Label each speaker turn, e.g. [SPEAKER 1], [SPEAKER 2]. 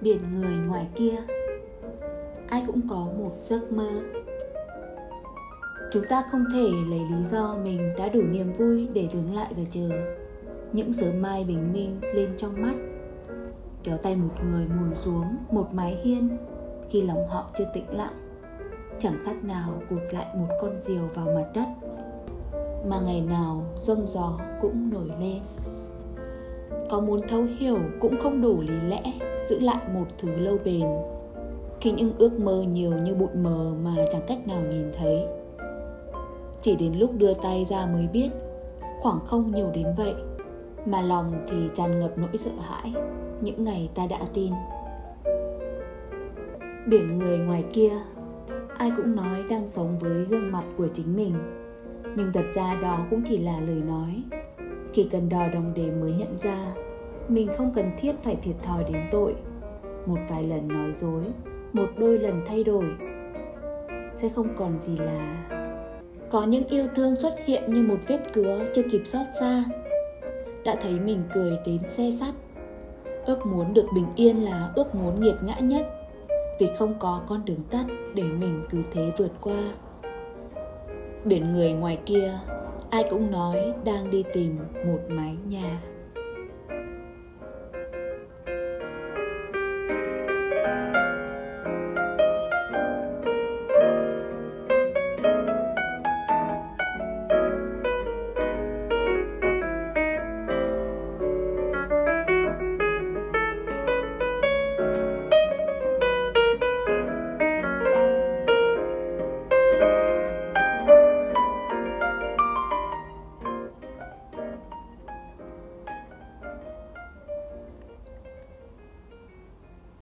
[SPEAKER 1] biển người ngoài kia. Ai cũng có một giấc mơ. Chúng ta không thể lấy lý do mình đã đủ niềm vui để đứng lại và chờ những sớm mai bình minh lên trong mắt. Kéo tay một người ngồi xuống một mái hiên khi lòng họ chưa tĩnh lặng. Chẳng khác nào cột lại một con diều vào mặt đất. Mà ngày nào rông gió cũng nổi lên có muốn thấu hiểu cũng không đủ lý lẽ, giữ lại một thứ lâu bền. Khi những ước mơ nhiều như bụi mờ mà chẳng cách nào nhìn thấy. Chỉ đến lúc đưa tay ra mới biết, khoảng không nhiều đến vậy, mà lòng thì tràn ngập nỗi sợ hãi những ngày ta đã tin. Biển người ngoài kia, ai cũng nói đang sống với gương mặt của chính mình nhưng thật ra đó cũng chỉ là lời nói. Khi cần đo đồng đề mới nhận ra, mình không cần thiết phải thiệt thòi đến tội. Một vài lần nói dối, một đôi lần thay đổi, sẽ không còn gì là. Có những yêu thương xuất hiện như một vết cứa chưa kịp xót xa. Đã thấy mình cười đến xe sắt. Ước muốn được bình yên là ước muốn nghiệt ngã nhất. Vì không có con đường tắt để mình cứ thế vượt qua biển người ngoài kia ai cũng nói đang đi tìm một mái nhà.